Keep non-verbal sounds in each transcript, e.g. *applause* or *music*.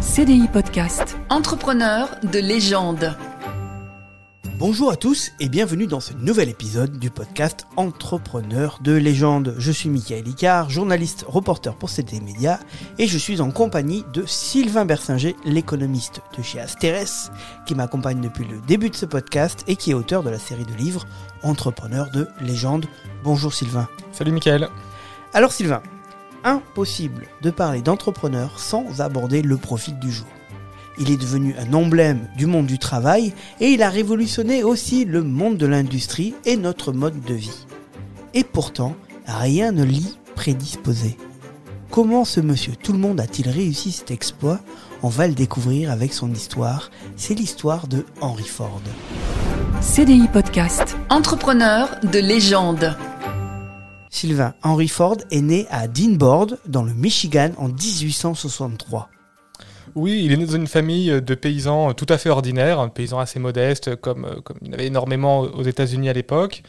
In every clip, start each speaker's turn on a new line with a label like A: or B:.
A: CDI Podcast. Entrepreneur de légende.
B: Bonjour à tous et bienvenue dans ce nouvel épisode du podcast Entrepreneur de légende. Je suis Michael Icard, journaliste reporter pour CDI Média et je suis en compagnie de Sylvain Bersinger, l'économiste de chez Asterès, qui m'accompagne depuis le début de ce podcast et qui est auteur de la série de livres Entrepreneur de légende. Bonjour Sylvain.
C: Salut Michael.
B: Alors Sylvain, impossible de parler d'entrepreneur sans aborder le profit du jour. Il est devenu un emblème du monde du travail et il a révolutionné aussi le monde de l'industrie et notre mode de vie. Et pourtant, rien ne l'y prédisposé. Comment ce monsieur tout le monde a-t-il réussi cet exploit? On va le découvrir avec son histoire. C'est l'histoire de Henry Ford.
A: CDI Podcast. Entrepreneur de légende.
B: Sylvain Henry Ford est né à Deanboard, dans le Michigan, en 1863.
C: Oui, il est né dans une famille de paysans tout à fait ordinaires, paysans assez modestes, comme, comme il y en avait énormément aux États-Unis à l'époque.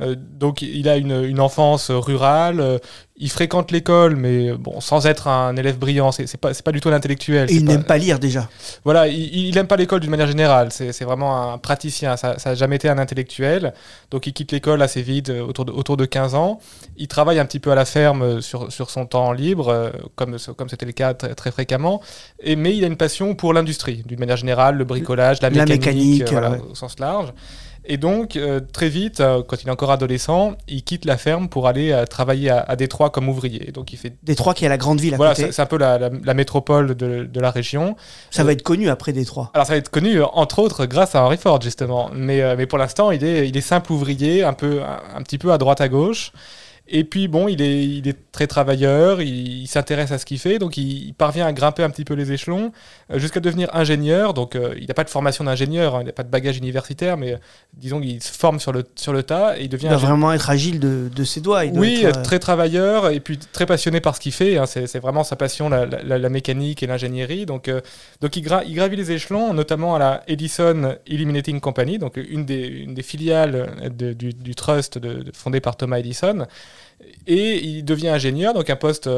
C: Euh, donc il a une, une enfance rurale, euh, il fréquente l'école, mais bon, sans être un élève brillant, c'est pas, pas du tout un intellectuel.
B: Et il n'aime pas lire déjà.
C: Voilà, il n'aime pas l'école d'une manière générale, c'est vraiment un praticien, ça n'a jamais été un intellectuel. Donc il quitte l'école assez vite, euh, autour de, autour de 15 ans. Il travaille un petit peu à la ferme sur, sur son temps libre, comme comme c'était le cas très, très, fréquemment. Et, mais il a une passion pour l'industrie, d'une manière générale, le bricolage, la mécanique, la mécanique voilà, au sens large. Et donc, euh, très vite, euh, quand il est encore adolescent, il quitte la ferme pour aller euh, travailler à, à, Détroit comme ouvrier. Donc, il fait...
B: Détroit qui est la grande ville à
C: voilà,
B: côté.
C: c'est un peu la, la, la métropole de, de, la région.
B: Ça va être connu après Détroit.
C: Alors, ça va être connu, entre autres, grâce à Henry Ford, justement. Mais, mais pour l'instant, il est, il est simple ouvrier, un, peu, un, un petit peu à droite à gauche. Et puis bon, il est, il est très travailleur, il, il s'intéresse à ce qu'il fait, donc il, il, parvient à grimper un petit peu les échelons euh, jusqu'à devenir ingénieur. Donc euh, il n'a pas de formation d'ingénieur, hein, il n'a pas de bagage universitaire, mais euh, disons qu'il se forme sur le, sur le tas et il devient.
B: Il doit vraiment être agile de, de ses doigts. Il
C: oui,
B: être,
C: très travailleur et puis très passionné par ce qu'il fait. Hein, c'est vraiment sa passion, la, la, la mécanique et l'ingénierie. Donc, euh, donc il, gra il, gravit les échelons, notamment à la Edison Illuminating Company, donc une des, une des filiales de, du, du, trust de, fondé par Thomas Edison et il devient ingénieur, donc un poste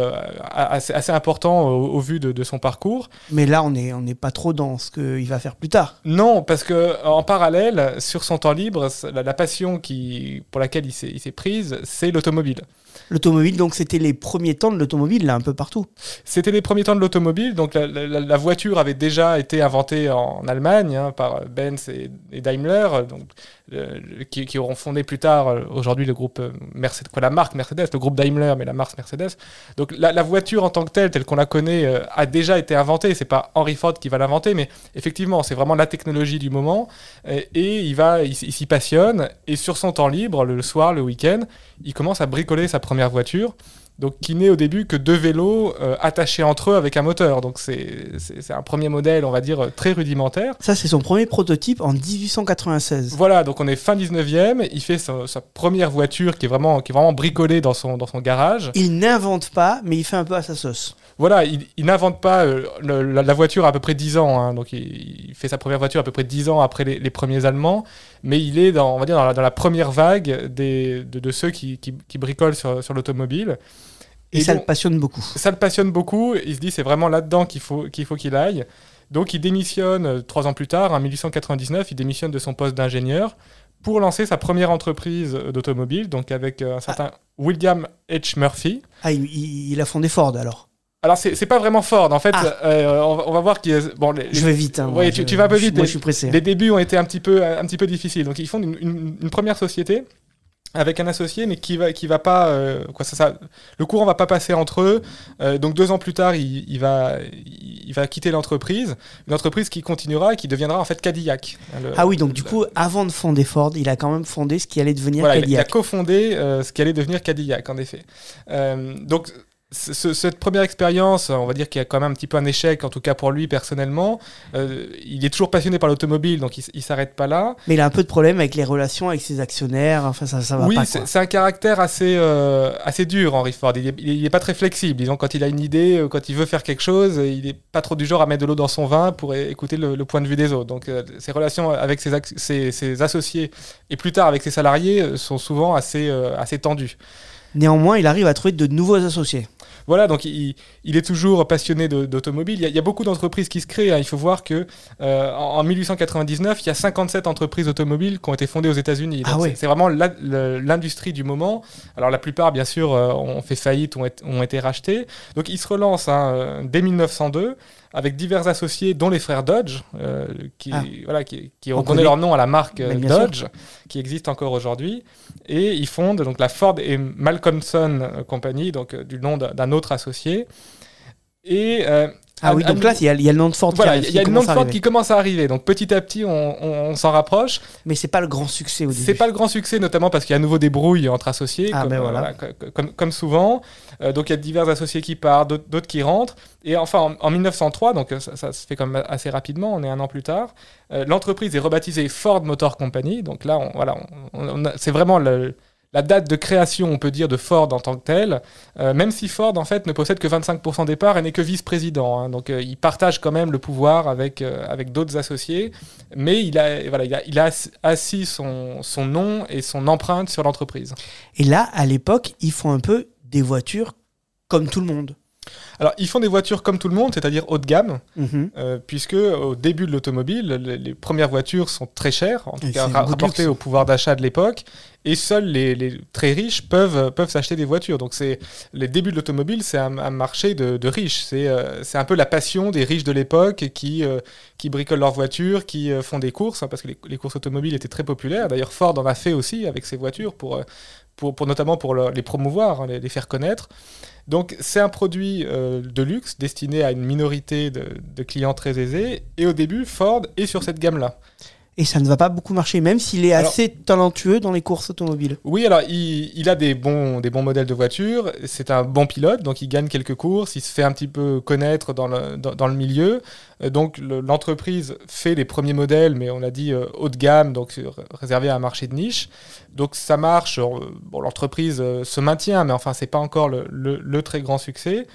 C: assez, assez important au, au vu de, de, son parcours.
B: Mais là, on n'est on est pas trop dans ce qu'il va faire plus tard.
C: Non, parce que en parallèle, sur son temps libre, la, la passion qui, pour laquelle il s'est prise, c'est l'automobile.
B: L'automobile, donc c'était les premiers temps de l'automobile, là, un peu partout.
C: C'était les premiers temps de l'automobile, donc la, voiture avait déjà été inventée en Allemagne hein, par Benz et, Daimler, donc, euh, qui, qui, auront fondé plus tard euh, aujourd'hui le groupe Mercedes, quoi, la marque Mercedes, le groupe Daimler, mais la marque Mercedes. Donc la, voiture en tant que telle, telle qu'on la connaît, euh, a déjà été inventée. C'est pas Henry Ford qui va l'inventer, mais effectivement, c'est vraiment la technologie du moment. Et, il va, il, il s'y passionne. Et sur son temps libre, le soir, le week-end, il commence à bricoler sa première voiture. Donc, qui n'est au début que deux vélos euh, attachés entre eux avec un moteur. Donc, c'est un premier modèle, on va dire, très rudimentaire.
B: Ça, c'est son premier prototype en 1896.
C: Voilà, donc on est fin 19e. Il fait sa, sa, première voiture qui est, vraiment, qui est vraiment bricolée dans son, dans son garage.
B: Il n'invente pas, mais il fait un peu à sa sauce.
C: Voilà, il, il n'invente pas euh, le, la, la, voiture à, à peu près 10 ans. Hein, donc, il, il, fait sa première voiture à peu près 10 ans après les, les premiers Allemands. Mais il est dans, on va dire, dans la, dans la première vague des, de, de ceux qui, qui, qui bricolent sur, sur l'automobile.
B: Et, et, ça donc, le passionne beaucoup.
C: Ça le passionne beaucoup. Il se dit c'est vraiment là-dedans qu'il faut qu'il faut qu'il aille. Donc il démissionne euh, trois ans plus tard, en 1899, il démissionne de son poste d'ingénieur pour lancer sa première entreprise d'automobile, donc avec euh, un certain ah. William H. Murphy.
B: Ah, il, il, a fondé Ford alors
C: alors c'est pas vraiment Ford en fait. Ah. Euh, on, on, va voir qui bon. Les,
B: je vais vite. Hein,
C: ouais,
B: tu,
C: tu, vas un peu vite.
B: Moi, je suis pressé.
C: Les débuts ont été un petit peu un petit peu difficiles. Donc ils font une, une, une première société avec un associé, mais qui va, qui va pas, euh, quoi, ça, ça, le courant va pas passer entre eux. Euh, donc deux ans plus tard, il, il va, il, va quitter l'entreprise, une entreprise qui continuera et qui deviendra en fait Cadillac.
B: Le, ah oui, donc du coup, avant de fonder Ford, il a quand même fondé ce qui allait devenir
C: voilà,
B: Cadillac.
C: Il a, il a cofondé euh, ce qui allait devenir Cadillac, en effet. Euh, donc ce, cette première expérience, on va dire qu'il y a quand même un petit peu un échec, en tout cas pour lui personnellement. Euh, il est toujours passionné par l'automobile, donc il, il s'arrête pas là.
B: Mais il a un peu de problème avec les relations avec ses actionnaires. Enfin, ça, ça va
C: oui,
B: pas.
C: Oui, c'est un caractère assez euh, assez dur, Henry Ford. Il est, il est, pas très flexible. Disons, quand il a une idée, euh, quand il veut faire quelque chose, il est pas trop du genre à mettre de l'eau dans son vin pour écouter le, le, point de vue des autres. Donc, euh, ses relations avec ses, ses, ses, associés et plus tard avec ses salariés sont souvent assez assez tendues.
B: Néanmoins, il arrive à trouver de nouveaux associés.
D: Voilà, donc il, il est toujours passionné d'automobile. Il, y a- il y a beaucoup d'entreprises qui se créent. hein. Il faut voir que euh, en, en 1899, il y a 57 entreprises automobiles qui ont été fondées aux États-Unis.
B: Ah ouais.
D: c'est- vraiment l'industrie du moment. Alors la plupart, bien sûr, euh, ont fait faillite, ont, ont été rachetés. Donc il se relance hein, euh, dès 1902 avec divers associés, dont les frères Dodge, euh, qui,
B: Ah.
D: voilà, qui, leur nom à la marque euh,
B: sûr.
D: Dodge, qui existe encore aujourd'hui. Et ils fondent donc la Ford et Malcolmson Company, donc du nom d'un d'un autre associé. Et euh,
B: Ah oui, donc là, il y, a- il y a le nom de Ford
D: voilà, il y a le nom
B: commence
D: de
B: à
D: Ford
B: arriver.
D: qui commence à arriver. Donc petit à petit, on, on- on s'en rapproche.
B: Mais c'est pas le grand succès au début.
D: C'est pas le grand succès, notamment parce qu'il y a à nouveau des brouilles entre associés,
B: Ah,
D: comme,
B: ben
D: euh,
B: voilà.
D: voilà, co- comme, comme souvent. Euh, donc il y a divers associés qui partent, d'autres qui rentrent. Et enfin, en, en 1903, donc ça, ça se fait quand même assez rapidement, on est un an plus tard, euh, l'entreprise est rebaptisée Ford Motor Company. Donc là, on, voilà, on- on a- c'est vraiment le- la date de création, on peut dire, de Ford en tant que tel. Euh, même si Ford, en fait, ne possède que 25% des parts et n'est que vice-président. hein. donc euh, il partage quand même le pouvoir avec, euh, avec d'autres associés mais il a, voilà, il a, il a ass- assis son, son nom et son empreinte sur l'entreprise.
B: Et là, à l'époque, ils font un peu des voitures comme tout le monde.
D: Alors, ils font des voitures comme tout le monde, c'est-à-dire haut de gamme,
B: Mhm.
D: euh, puisque au début de l'automobile, les, les premières voitures sont très chères, en tout
B: Et
D: cas rapportées au pouvoir d'achat de l'époque, et seuls les, très riches peuvent, peuvent s'acheter des voitures. Donc, c'est les débuts de l'automobile, c'est un, marché de, riches. C'est euh, c'est un peu la passion des riches de l'époque qui, euh, qui bricolent leurs voitures, qui euh, font des courses, hein, parce que les, courses automobiles étaient très populaires. D'ailleurs, Ford en a fait aussi avec ses voitures pour, pour, pour notamment pour le- les promouvoir, hein, les, faire connaître. Donc c'est un produit de luxe destiné à une minorité de clients très aisés. Et au début, Ford est sur cette gamme-là.
B: Et ça ne va pas beaucoup marcher, même s'il est
D: Alors-
B: assez talentueux dans les courses automobiles.
D: Oui, alors il, il a des bons, des bons modèles de voitures, c'est un bon pilote, donc il gagne quelques courses, il se fait un petit peu connaître dans le, dans, dans le milieu. Euh, donc le- l'entreprise fait les premiers modèles, mais on a dit euh, haut de gamme, donc sur- réservé à un marché de niche. Donc ça marche, euh, bon, l'entreprise euh, se maintient, mais enfin c'est pas encore le, le- le très grand succès.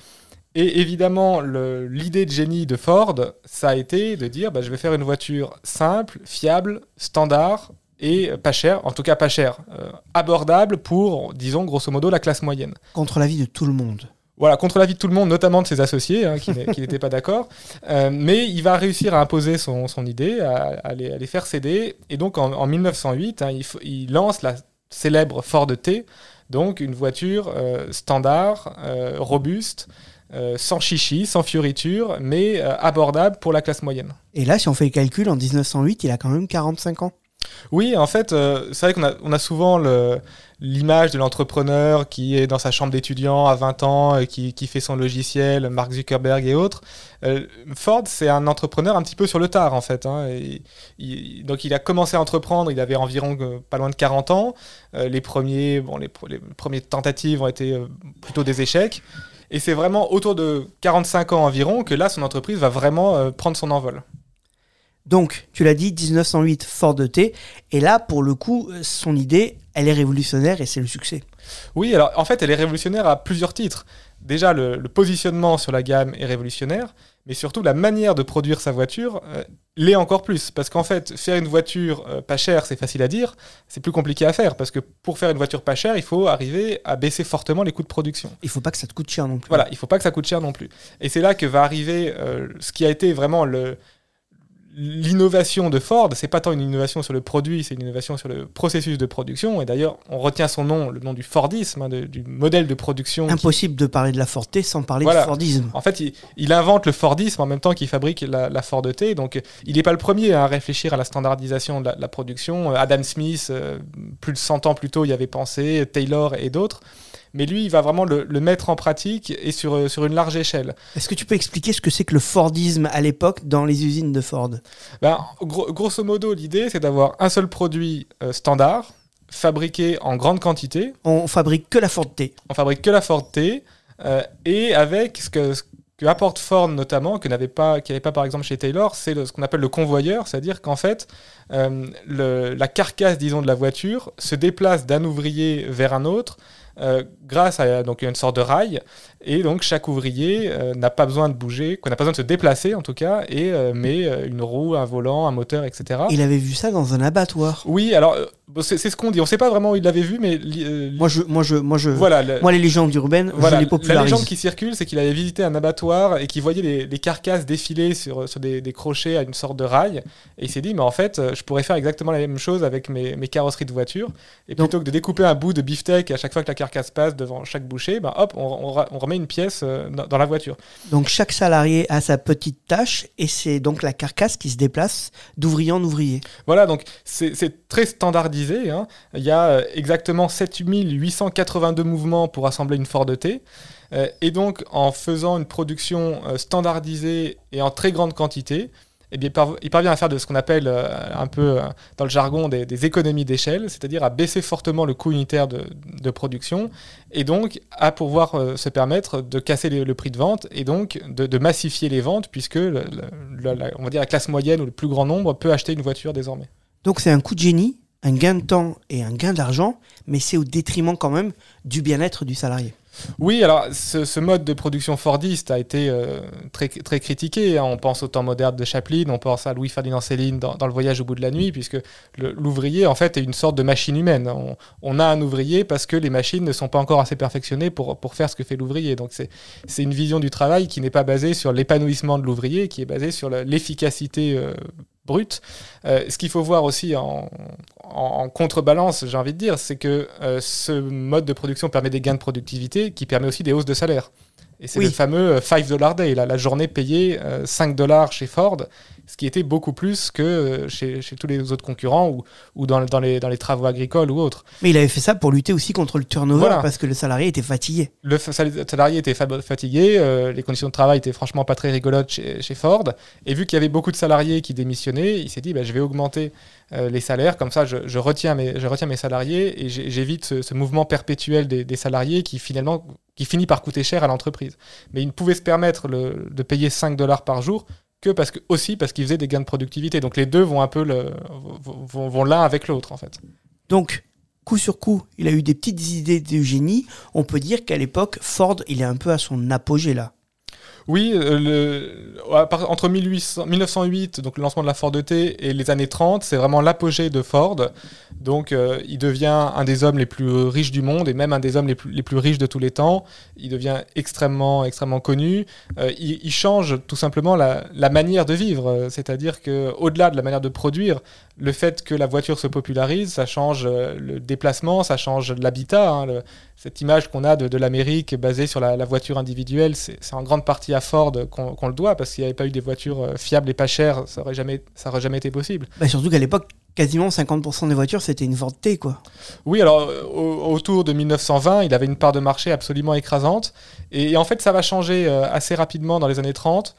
D: Et évidemment, l'idée de génie de Ford, ça a été de dire bah, je vais faire une voiture simple, fiable, standard et pas chère, en tout cas pas chère, euh, abordable pour, disons, grosso modo, la classe moyenne.
B: Contre l'avis de tout le monde.
D: Voilà, contre l'avis de tout le monde, notamment de ses associés, hein, qui n'étaient pas d'accord. Euh, mais il va réussir à imposer son, son idée, à, à les, à les faire céder. Et donc en, en 1908, hein, il, lance la célèbre Ford T, donc une voiture euh, standard, euh, robuste, euh, sans chichi, sans fioriture, mais euh, abordable pour la classe moyenne.
B: Et là, si on fait le calcul, en 1908, il a quand même 45 ans.
D: Oui, en fait, euh, c'est vrai qu'on a, on a souvent le- l'image de l'entrepreneur qui est dans sa chambre d'étudiant à 20 ans, et qui, qui fait son logiciel, Mark Zuckerberg et autres. Ford, c'est un entrepreneur un petit peu sur le tard, en fait. hein, et il- donc, il a commencé à entreprendre, il avait environ pas loin de 40 ans. Les, premiers, bon, les, premières tentatives ont été plutôt des échecs. Et c'est vraiment autour de 45 ans environ que là, son entreprise va vraiment euh, prendre son envol.
B: Donc, tu l'as dit, 1908, Ford T. Et là, pour le coup, euh, son idée, elle est révolutionnaire et c'est le succès.
D: Oui, alors en fait, elle est révolutionnaire à plusieurs titres. Déjà, le, le positionnement sur la gamme est révolutionnaire, mais surtout la manière de produire sa voiture euh, l'est encore plus. Parce qu'en fait, faire une voiture euh, pas chère, c'est facile à dire, c'est plus compliqué à faire. Parce que pour faire une voiture pas chère, il faut arriver à baisser fortement les coûts de production.
B: Il faut pas que ça te coûte cher non plus.
D: Voilà, il faut pas que ça coûte cher non plus. Et c'est là que va arriver euh, ce qui a été vraiment le l'innovation de Ford, c'est pas tant une innovation sur le produit, c'est une innovation sur le processus de production. Et d'ailleurs, on retient son nom, le nom du Fordisme, hein, de- du modèle de production. qui-
B: Impossible de parler de la Ford T sans parler
D: Voilà.
B: du Fordisme.
D: En fait, il, il invente le Fordisme en même temps qu'il fabrique la, la Ford T. Donc, il n'est pas le premier à réfléchir à la standardisation de la, la production. Adam Smith, euh, plus de 100 ans plus tôt, y avait pensé, Taylor et d'autres. Mais lui, il va vraiment le, le mettre en pratique et sur, euh, sur une large échelle.
B: Est-ce que tu peux expliquer ce que c'est que le Fordisme à l'époque dans les usines de Ford?
D: Ben, gros- grosso modo, l'idée, c'est d'avoir un seul produit euh, standard, fabriqué en grande quantité.
B: On fabrique que la Ford T.
D: On fabrique que la Ford T, euh, et avec ce que, ce que apporte Ford notamment, que n'avait pas, qu'il n'y avait pas par exemple chez Taylor, c'est ce qu'on appelle le convoyeur, c'est-à-dire qu'en fait, euh, le- la carcasse, disons, de la voiture se déplace d'un ouvrier vers un autre grâce à donc une sorte de rail. Et donc chaque ouvrier euh, n'a pas besoin de bouger, qu'on n'a pas besoin de se déplacer en tout cas, et euh, met euh, une roue, un volant, un moteur, etc.
B: Il avait vu ça dans un abattoir.
D: Oui, alors euh, c'est ce qu'on dit. On ne sait pas vraiment où il l'avait vu, mais
B: Moi, je, moi, je, moi, je,
D: voilà. le-
B: moi, les légendes urbaines,
D: Voilà,
B: je les
D: la
B: popularise.
D: légende qui circule, c'est qu'il avait visité un abattoir et qu'il voyait les, les carcasses défiler sur, sur des, des crochets à une sorte de rail. Et il s'est dit, mais en fait, je pourrais faire exactement la même chose avec mes, mes carrosseries de voitures. Et
B: Donc-
D: plutôt que de découper un bout de beefsteak à chaque fois que la carcasse passe devant chaque boucher, ben hop, on, on remet une pièce euh, dans, la voiture.
B: Donc, chaque salarié a sa petite tâche et c'est donc la carcasse qui se déplace d'ouvrier en ouvrier.
D: Voilà, donc c'est très standardisé. hein. Il y a euh, exactement 7882 mouvements pour assembler une Ford T. Euh, et donc, en faisant une production standardisée et en très grande quantité, eh bien, il parv- il parvient à faire de ce qu'on appelle euh, un peu euh, dans le jargon des, économies d'échelle, c'est-à-dire à baisser fortement le coût unitaire de, production, et donc à pouvoir euh, se permettre de casser le prix de vente et donc de, massifier les ventes, puisque la- on va dire la classe moyenne ou le plus grand nombre peut acheter une voiture désormais.
B: Donc, c'est un coup de génie, un gain de temps et un gain d'argent, mais c'est au détriment quand même du bien-être du salarié.
D: Oui, alors ce, ce mode de production fordiste a été euh, très, très critiqué. hein. On pense au temps moderne de Chaplin, on pense à Louis-Ferdinand Céline dans, dans Le Voyage au bout de la nuit, puisque l'ouvrier, en fait, est une sorte de machine humaine. On, on a un ouvrier parce que les machines ne sont pas encore assez perfectionnées pour, pour faire ce que fait l'ouvrier. Donc c'est une vision du travail qui n'est pas basée sur l'épanouissement de l'ouvrier, qui est basée sur l'efficacité euh, brute. Euh, ce qu'il faut voir aussi en, en, en contrebalance, j'ai envie de dire, c'est que euh, ce mode de production permet des gains de productivité qui permet aussi des hausses de salaire. Et c'est
B: Oui.
D: le fameux euh, 5 dollar day, la, la journée payée euh, 5 dollars chez Ford, ce qui était beaucoup plus que euh, chez, chez tous les autres concurrents ou, ou dans, dans, les, dans les travaux agricoles ou autres.
B: Mais il avait fait ça pour lutter aussi contre le turnover
D: Voilà.
B: parce que le salarié était fatigué.
D: Le salarié était fa- fatigué, euh, les conditions de travail étaient franchement pas très rigolotes chez, chez Ford. Et vu qu'il y avait beaucoup de salariés qui démissionnaient, il s'est dit bah, je vais augmenter euh, les salaires, comme ça je, je retiens, mes, je retiens mes salariés et j'évite ce, ce mouvement perpétuel des, des salariés qui finalement qui finit par coûter cher à l'entreprise. Mais il ne pouvait se permettre le- de payer 5 dollars par jour que parce que, aussi parce qu'il faisait des gains de productivité. Donc les deux vont un peu le, vont- vont l'un avec l'autre en fait.
B: Donc, coup sur coup, il a eu des petites idées de génie. On peut dire qu'à l'époque, Ford, il est un peu à son apogée là.
D: Oui, euh, entre 1800 1908, donc le lancement de la Ford T, et les années 30, c'est vraiment l'apogée de Ford. Donc, euh, il devient un des hommes les plus riches du monde et même un des hommes les plus, riches de tous les temps. Il devient extrêmement, extrêmement connu. Euh, il, change tout simplement la, manière de vivre. C'est-à-dire que, au-delà de la manière de produire, le fait que la voiture se popularise, ça change le déplacement, ça change l'habitat. hein, cette image qu'on a de, l'Amérique basée sur la, la voiture individuelle, c'est en grande partie à Ford qu'on le doit, parce qu'il n'y avait pas eu des voitures euh, fiables et pas chères, ça aurait jamais, ça aurait jamais été possible.
B: Bah, surtout qu'à l'époque, quasiment 50% des voitures, c'était une Ford T, quoi.
D: Oui, alors euh, au- autour de 1920, il avait une part de marché absolument écrasante, et, et en fait, ça va changer euh, assez rapidement dans les années 30.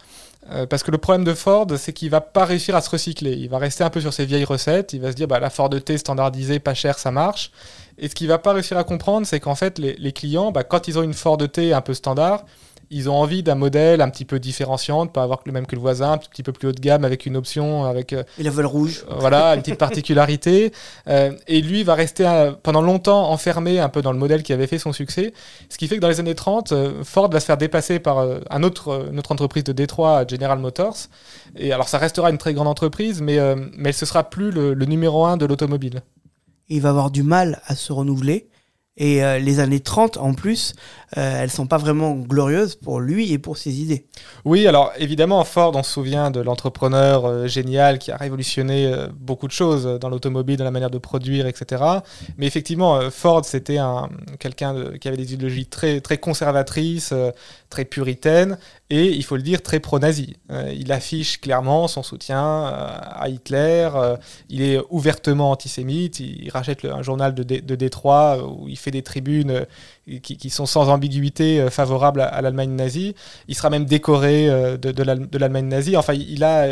D: euh, parce que le problème de Ford, c'est qu'il va pas réussir à se recycler. Il va rester un peu sur ses vieilles recettes. Il va se dire, bah, la Ford T standardisée, pas chère, ça marche. Et ce qu'il va pas réussir à comprendre, c'est qu'en fait, les, les clients, bah, quand ils ont une Ford T un peu standard, ils ont envie d'un modèle un petit peu différenciant, de pas avoir le même que le voisin, un petit peu plus haut de gamme, avec une option, avec euh,
B: Et la voile rouge.
D: euh, voilà, une petite particularité. *laughs* Euh, et lui va rester pendant longtemps enfermé un peu dans le modèle qui avait fait son succès. Ce qui fait que dans les années 30, euh, Ford va se faire dépasser par un autre, une autre entreprise de Détroit, General Motors. Et alors ça restera une très grande entreprise, mais, euh, mais ce sera plus le, le numéro un de l'automobile.
B: il va avoir du mal à se renouveler. Et euh, les années 30, en plus, euh, elles sont pas vraiment glorieuses pour lui et pour ses idées.
D: Oui, alors évidemment, Ford, on se souvient de l'entrepreneur euh, génial qui a révolutionné euh, beaucoup de choses dans l'automobile, dans la manière de produire, etc. Mais effectivement, euh, Ford, c'était un, quelqu'un qui avait des idéologies très, très conservatrices, euh, très puritaines, et il faut le dire, très pro-nazi. Euh, il affiche clairement son soutien euh, à Hitler, euh, il est ouvertement antisémite, il, rachète un journal de, de Détroit où il fait des tribunes qui, sont sans ambiguïté favorables à, l'Allemagne nazie. Il sera même décoré de, de l'Al- de l'Allemagne nazie. Enfin, il a.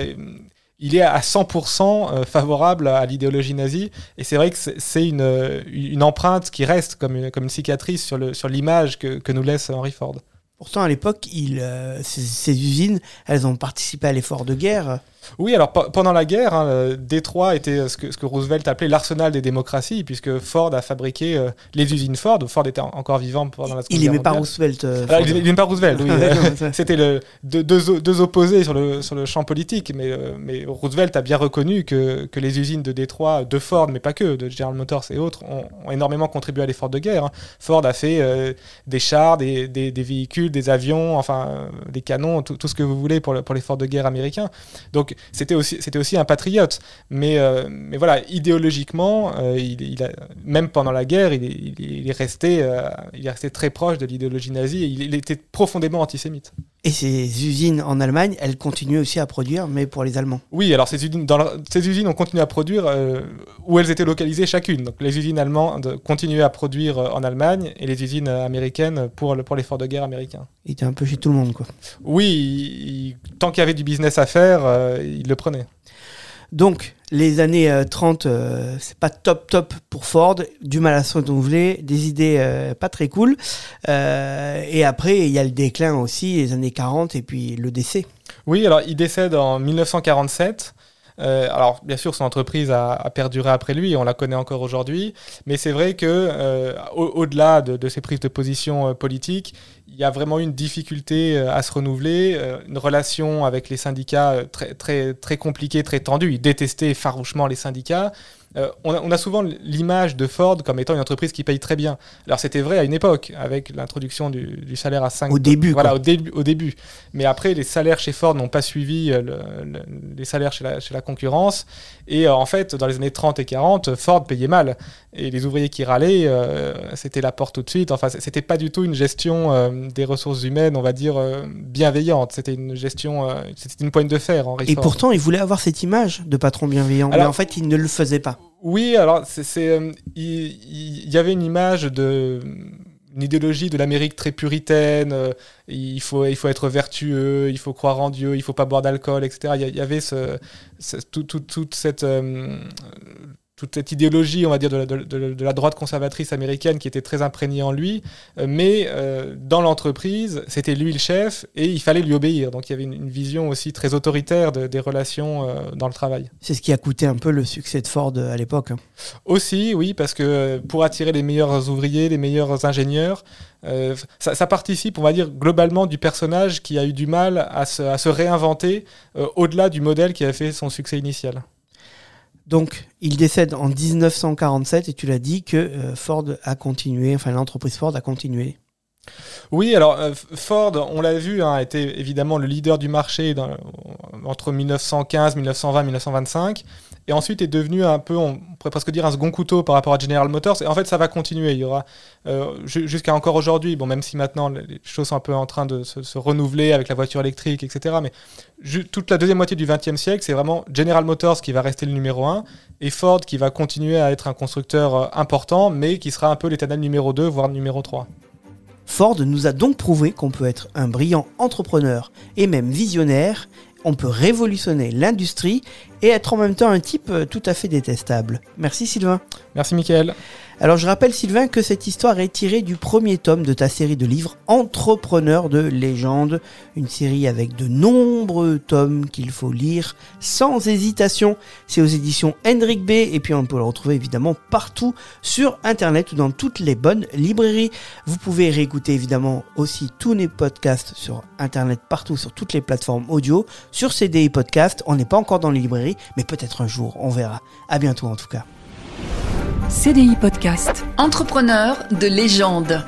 D: Il est à 100% euh, favorable à l'idéologie nazie, et c'est vrai que c'est- une, une empreinte qui reste comme une, comme une cicatrice sur le- sur l'image que, que nous laisse Henry Ford.
B: Pourtant, à l'époque, il, euh, ces, ces usines, elles ont participé à l'effort de guerre.
D: Oui, alors pe- pendant la guerre, hein, euh, Détroit était euh, ce que, ce que Roosevelt appelait l'arsenal des démocraties, puisque Ford a fabriqué euh, les usines Ford. Ford était en- encore vivant pendant la Seconde
B: Il
D: Guerre
B: aimait pas
D: mondiale.
B: Roosevelt. euh,
D: Alors, il n'aime pas Roosevelt, oui. *laughs* C'était le, deux, deux, o- deux opposés sur le, sur le champ politique, mais, euh, mais Roosevelt a bien reconnu que, que les usines de Détroit, de Ford, mais pas que, de General Motors et autres, ont, ont énormément contribué à l'effort de guerre. hein. Ford a fait des chars, des, des, des véhicules, des avions, enfin des canons, tout, tout ce que vous voulez pour le- pour l'effort de guerre américain. Donc c'était aussi, c'était aussi un patriote. Mais, euh, mais voilà, idéologiquement, euh, il, il a, même pendant la guerre, il est, il resté, euh, il est resté très proche de l'idéologie nazie et il, il était profondément antisémite.
B: Et ces usines en Allemagne, elles continuent aussi à produire, mais pour les Allemands.
D: Oui, alors ces usines, dans leur- ces usines ont continué à produire euh, où elles étaient localisées chacune. Donc les usines allemandes continuaient à produire euh, en Allemagne et les usines américaines pour, le- pour l'effort de guerre américain.
B: Il était un peu chez tout le monde, quoi.
D: Oui, il- il- tant qu'il y avait du business à faire, euh, ils le prenaient.
B: Donc, les années euh, 30, euh, c'est pas top top pour Ford, du mal à se renouveler, des idées euh, pas très cool. Euh, et après, il y a le déclin aussi, les années 40, et puis le décès.
D: Oui, alors il décède en 1947. Euh, alors, bien sûr, son entreprise a, perduré après lui, on la connaît encore aujourd'hui. Mais c'est vrai que, euh, au- au-delà de, ses prises de position euh, politiques, il y a vraiment une difficulté euh, à se renouveler, une relation avec les syndicats très, très, très compliquée, très tendue. Il détestait farouchement les syndicats. Euh, on, a, on a souvent l'image de Ford comme étant une entreprise qui paye très bien. Alors c'était vrai à une époque, avec l'introduction du, du salaire à 5
B: Au début,
D: Voilà, au début, au début. Mais après, les salaires chez Ford n'ont pas suivi euh, le- le- les salaires chez la, chez la concurrence. Et euh, en fait, dans les années 30 et 40, Ford payait mal. Et les ouvriers qui râlaient, euh, c'était la porte tout de suite. Enfin, c'était pas du tout une gestion des ressources humaines, on va dire, bienveillante. C'était une gestion, c'était une pointe de fer, Henry
B: Et
D: Ford.
B: pourtant, il voulait avoir cette image de patron bienveillant, mais
D: Alors-
B: en fait, il ne le faisait pas.
D: Oui, alors euh, il, y avait une image de une idéologie de l'Amérique très puritaine. euh, il faut il faut être vertueux, il faut croire en Dieu, il faut pas boire d'alcool, etc. Il y, avait toute cette euh, toute cette idéologie, on va dire, de la, de- de- de la droite conservatrice américaine qui était très imprégnée en lui. Euh, mais euh, dans l'entreprise, c'était lui le chef et il fallait lui obéir. Donc il y avait une, une vision aussi très autoritaire de- des relations euh, dans le travail.
B: C'est ce qui a coûté un peu le succès de Ford à l'époque. hein.
D: Aussi, oui, parce que pour attirer les meilleurs ouvriers, les meilleurs ingénieurs, euh, ça, ça participe, on va dire, globalement du personnage qui a eu du mal à se, à se réinventer au-delà du modèle qui a fait son succès initial.
B: Donc, il décède en 1947 et tu l'as dit que euh, Ford a continué, enfin l'entreprise Ford a continué.
D: Oui, alors euh, Ford, on l'a vu, hein, était évidemment le leader du marché entre 1915, 1920, 1925, et ensuite est devenu un peu, on pourrait presque dire un second couteau par rapport à General Motors. Et en fait, ça va continuer. Il y aura euh, ju- jusqu'à encore aujourd'hui, bon, même si maintenant les choses sont un peu en train de se, se renouveler avec la voiture électrique, etc. Mais toute la deuxième moitié du XXe siècle, c'est vraiment General Motors qui va rester le numéro un, et Ford qui va continuer à être un constructeur euh, important, mais qui sera un peu l'éternel numéro 2, voire numéro 3.
B: Ford nous a donc prouvé qu'on peut être un brillant entrepreneur et même visionnaire, on peut révolutionner l'industrie et être en même temps un type euh, tout à fait détestable. Merci Sylvain.
D: Merci Mickaël.
B: Alors je rappelle Sylvain que cette histoire est tirée du premier tome de ta série de livres Entrepreneur de légende, une série avec de nombreux tomes qu'il faut lire sans hésitation. C'est aux éditions Hendrik B et puis on peut le retrouver évidemment partout sur internet ou dans toutes les bonnes librairies. Vous pouvez réécouter évidemment aussi tous les podcasts sur internet partout sur toutes les plateformes audio, sur CDI Podcast. On n'est pas encore dans les librairies, mais peut-être un jour, on verra. À bientôt en tout cas.
A: CDI Podcast. Entrepreneur de légende.